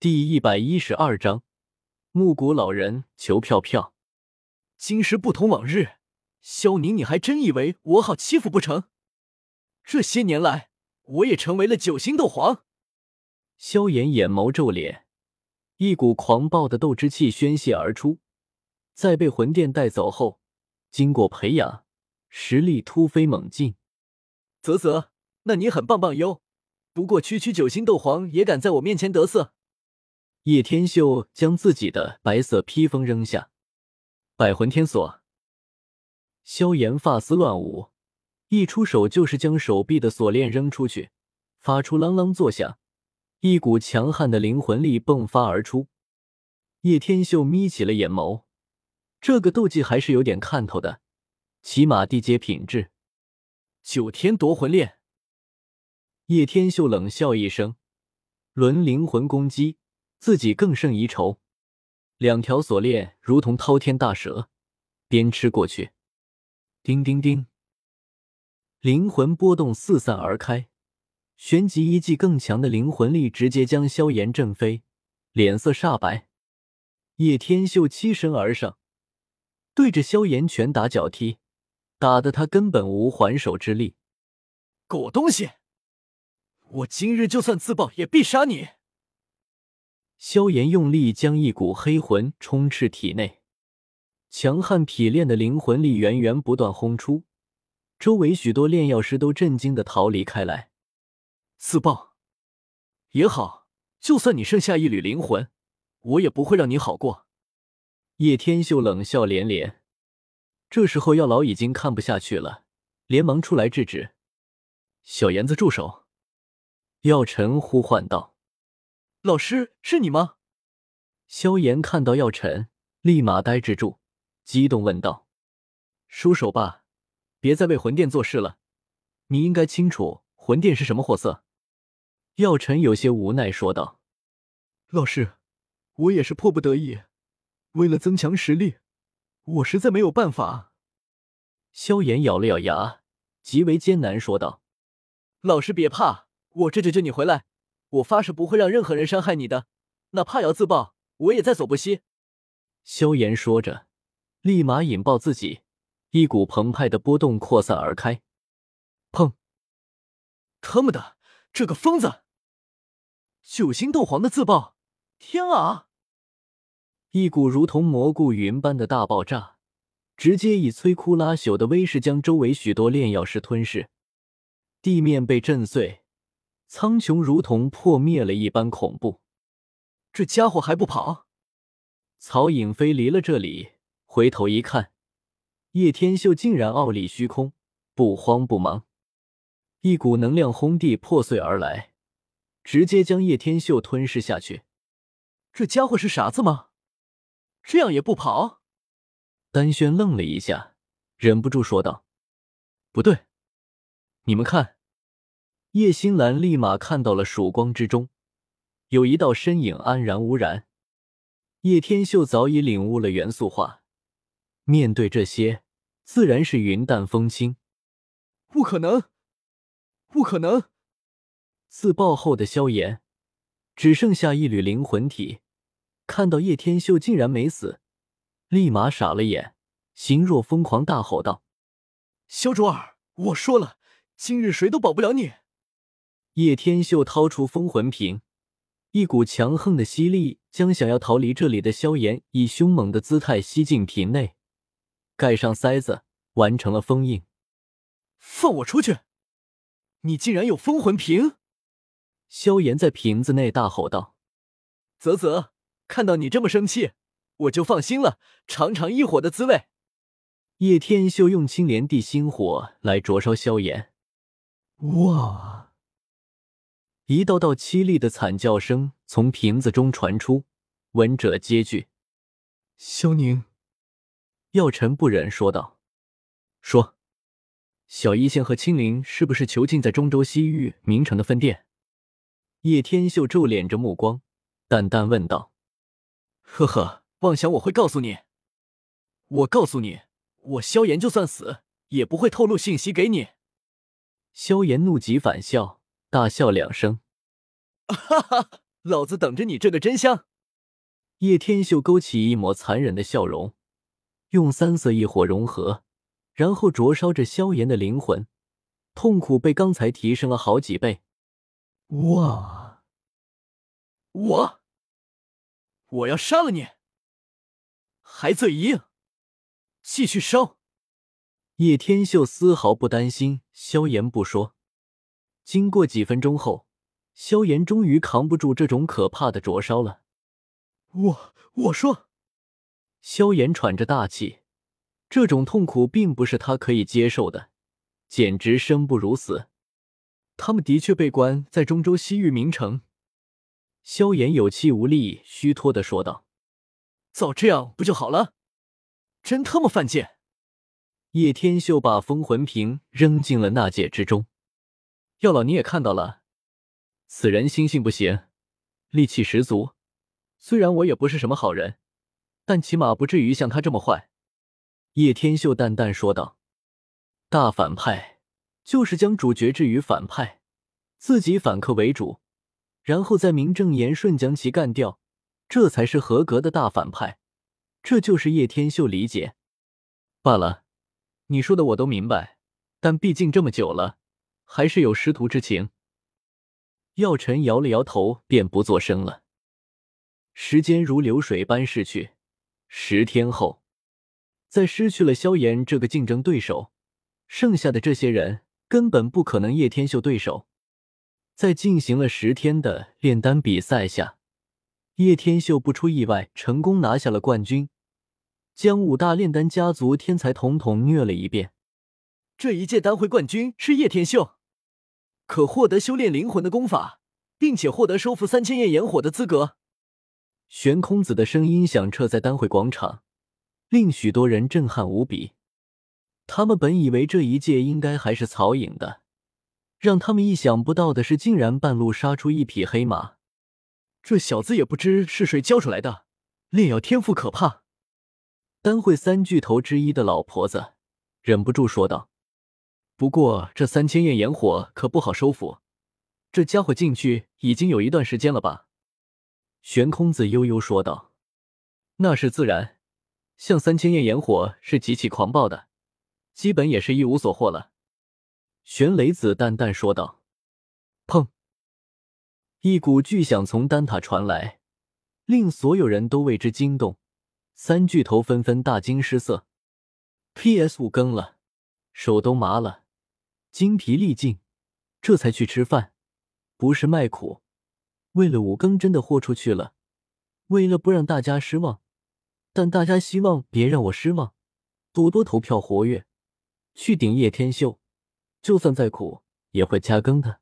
第一百一十二章，木谷老人求票票。今时不同往日，萧宁，你还真以为我好欺负不成？这些年来，我也成为了九星斗皇。萧炎眼眸皱脸，一股狂暴的斗之气宣泄而出。在被魂殿带走后，经过培养，实力突飞猛进。啧啧，那你很棒棒哟。不过区区九星斗皇也敢在我面前得瑟？叶天秀将自己的白色披风扔下，百魂天锁。萧炎发丝乱舞，一出手就是将手臂的锁链扔出去，发出啷啷作响，一股强悍的灵魂力迸发而出。叶天秀眯起了眼眸，这个斗技还是有点看头的，起码地阶品质。九天夺魂链。叶天秀冷笑一声，轮灵魂攻击。自己更胜一筹，两条锁链如同滔天大蛇，鞭笞过去。叮叮叮，灵魂波动四散而开，旋即一记更强的灵魂力直接将萧炎震飞，脸色煞白。叶天秀欺身而上，对着萧炎拳打脚踢，打得他根本无还手之力。狗东西，我今日就算自爆，也必杀你！萧炎用力将一股黑魂充斥体内，强悍匹练的灵魂力源源不断轰出，周围许多炼药师都震惊的逃离开来。自爆也好，就算你剩下一缕灵魂，我也不会让你好过。叶天秀冷笑连连，这时候药老已经看不下去了，连忙出来制止：“小炎子住手！”药尘呼唤道。老师是你吗？萧炎看到药尘，立马呆滞住，激动问道：“收手吧，别再为魂殿做事了。你应该清楚魂殿是什么货色。”药尘有些无奈说道：“老师，我也是迫不得已，为了增强实力，我实在没有办法。”萧炎咬了咬牙，极为艰难说道：“老师别怕，我这就救你回来。”我发誓不会让任何人伤害你的，哪怕要自爆，我也在所不惜。萧炎说着，立马引爆自己，一股澎湃的波动扩散而开。砰！他妈的，这个疯子！九星斗皇的自爆！天啊！一股如同蘑菇云般的大爆炸，直接以摧枯拉朽的威势将周围许多炼药师吞噬，地面被震碎。苍穹如同破灭了一般恐怖，这家伙还不跑？曹颖飞离了这里，回头一看，叶天秀竟然傲立虚空，不慌不忙，一股能量轰地破碎而来，直接将叶天秀吞噬下去。这家伙是傻子吗？这样也不跑？丹轩愣了一下，忍不住说道：“不对，你们看。”叶星兰立马看到了曙光之中，有一道身影安然无染。叶天秀早已领悟了元素化，面对这些，自然是云淡风轻。不可能，不可能！自爆后的萧炎只剩下一缕灵魂体，看到叶天秀竟然没死，立马傻了眼，形若疯狂大吼道：“萧卓儿，我说了，今日谁都保不了你！”叶天秀掏出封魂瓶，一股强横的吸力将想要逃离这里的萧炎以凶猛的姿态吸进瓶内，盖上塞子，完成了封印。放我出去！你竟然有封魂瓶！萧炎在瓶子内大吼道：“啧啧，看到你这么生气，我就放心了，尝尝一火的滋味。”叶天秀用青莲地心火来灼烧萧炎。哇！一道道凄厉的惨叫声从瓶子中传出，闻者皆惧。萧宁，药尘不忍说道：“说，小医仙和青灵是不是囚禁在中州西域名城的分店？”叶天秀皱敛着目光，淡淡问道：“呵呵，妄想我会告诉你？我告诉你，我萧炎就算死，也不会透露信息给你。”萧炎怒极反笑。大笑两声，哈哈！老子等着你这个真香！叶天秀勾起一抹残忍的笑容，用三色异火融合，然后灼烧着萧炎的灵魂，痛苦被刚才提升了好几倍。哇！我我要杀了你！还嘴硬，继续烧！叶天秀丝毫不担心萧炎不说。经过几分钟后，萧炎终于扛不住这种可怕的灼烧了。我我说，萧炎喘着大气，这种痛苦并不是他可以接受的，简直生不如死。他们的确被关在中州西域名城。萧炎有气无力、虚脱的说道：“早这样不就好了？真他妈犯贱！”叶天秀把封魂瓶扔进了纳戒之中。药老，你也看到了，此人心性不行，戾气十足。虽然我也不是什么好人，但起码不至于像他这么坏。”叶天秀淡淡说道。“大反派就是将主角置于反派，自己反客为主，然后再名正言顺将其干掉，这才是合格的大反派。这就是叶天秀理解。罢了，你说的我都明白，但毕竟这么久了，还是有师徒之情。”药尘摇了摇头，便不作声了。时间如流水般逝去，十天后，在失去了萧炎这个竞争对手，剩下的这些人根本不可能叶天秀对手。在进行了十天的炼丹比赛下，叶天秀不出意外成功拿下了冠军，将五大炼丹家族天才统统虐了一遍。这一届丹会冠军是叶天秀，可获得修炼灵魂的功法，并且获得收服三千焰炎火的资格。玄空子的声音响彻在丹会广场，令许多人震撼无比。他们本以为这一届应该还是曹颖的，让他们意想不到的是，竟然半路杀出一匹黑马。这小子也不知是谁教出来的，炼药天赋可怕。丹会三巨头之一的老婆子忍不住说道：“不过这三千焰炎火可不好收服，这家伙进去已经有一段时间了吧？”玄空子悠悠说道：“那是自然，像三千焰炎火是极其狂暴的，基本也是一无所获了。”玄雷子淡淡说道：“砰！”一股巨响从丹塔传来，令所有人都为之惊动，三巨头纷纷大惊失色。P.S. 五更了，手都麻了，精疲力尽，这才去吃饭，不是卖苦。为了五更真的豁出去了，为了不让大家失望，但大家希望别让我失望，多多投票活跃，去顶叶天秀，就算再苦也会加更的。